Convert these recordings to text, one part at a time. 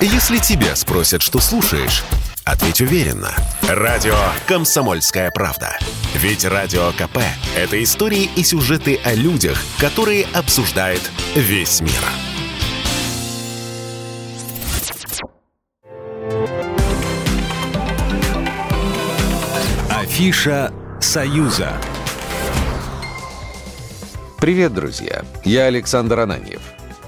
Если тебя спросят, что слушаешь, ответь уверенно. Радио «Комсомольская правда». Ведь Радио КП – это истории и сюжеты о людях, которые обсуждает весь мир. Афиша «Союза». Привет, друзья! Я Александр Ананьев.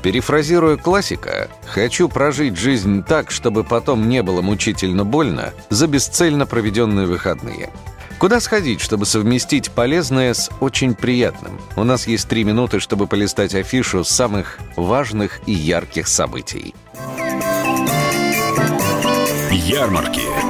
Перефразируя классика, хочу прожить жизнь так, чтобы потом не было мучительно больно за бесцельно проведенные выходные. Куда сходить, чтобы совместить полезное с очень приятным? У нас есть три минуты, чтобы полистать афишу самых важных и ярких событий. Ярмарки.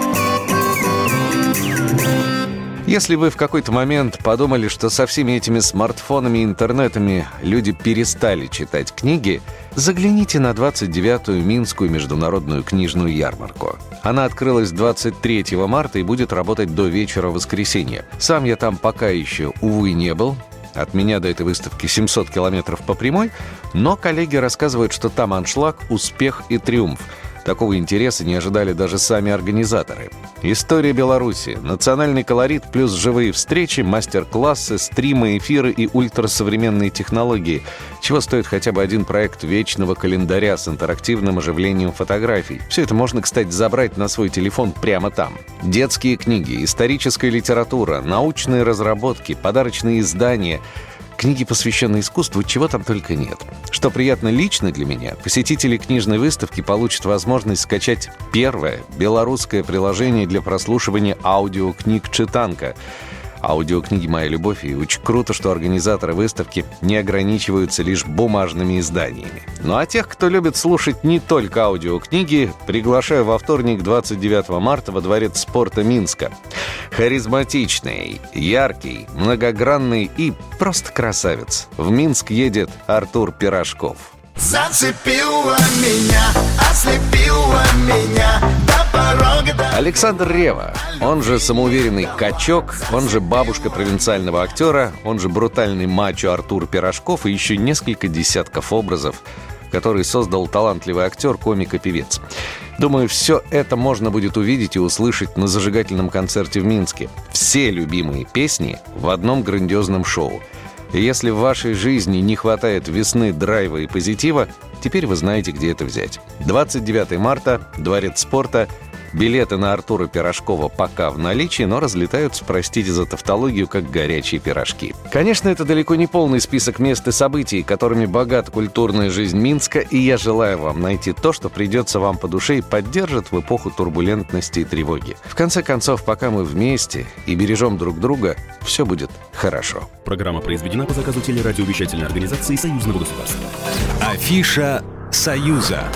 Если вы в какой-то момент подумали, что со всеми этими смартфонами и интернетами люди перестали читать книги, загляните на 29-ю Минскую международную книжную ярмарку. Она открылась 23 марта и будет работать до вечера воскресенья. Сам я там пока еще, увы, не был, от меня до этой выставки 700 километров по прямой, но коллеги рассказывают, что там аншлаг, успех и триумф – Такого интереса не ожидали даже сами организаторы. История Беларуси, национальный колорит плюс живые встречи, мастер-классы, стримы, эфиры и ультрасовременные технологии. Чего стоит хотя бы один проект вечного календаря с интерактивным оживлением фотографий. Все это можно, кстати, забрать на свой телефон прямо там. Детские книги, историческая литература, научные разработки, подарочные издания – Книги, посвященные искусству, чего там только нет. Что приятно лично для меня, посетители книжной выставки получат возможность скачать первое белорусское приложение для прослушивания аудиокниг «Читанка». Аудиокниги «Моя любовь» и очень круто, что организаторы выставки не ограничиваются лишь бумажными изданиями. Ну а тех, кто любит слушать не только аудиокниги, приглашаю во вторник 29 марта во Дворец спорта Минска. Харизматичный, яркий, многогранный и просто красавец. В Минск едет Артур Пирожков. Зацепила меня, ослепила Александр Рева, он же самоуверенный качок, он же бабушка провинциального актера, он же брутальный мачо Артур Пирожков и еще несколько десятков образов, которые создал талантливый актер, комик и певец. Думаю, все это можно будет увидеть и услышать на зажигательном концерте в Минске. Все любимые песни в одном грандиозном шоу. Если в вашей жизни не хватает весны, драйва и позитива, теперь вы знаете, где это взять. 29 марта, Дворец спорта – Билеты на Артура Пирожкова пока в наличии, но разлетаются, простите за тавтологию, как горячие пирожки. Конечно, это далеко не полный список мест и событий, которыми богата культурная жизнь Минска, и я желаю вам найти то, что придется вам по душе и поддержит в эпоху турбулентности и тревоги. В конце концов, пока мы вместе и бережем друг друга, все будет хорошо. Программа произведена по заказу телерадиовещательной организации Союзного государства. Афиша «Союза».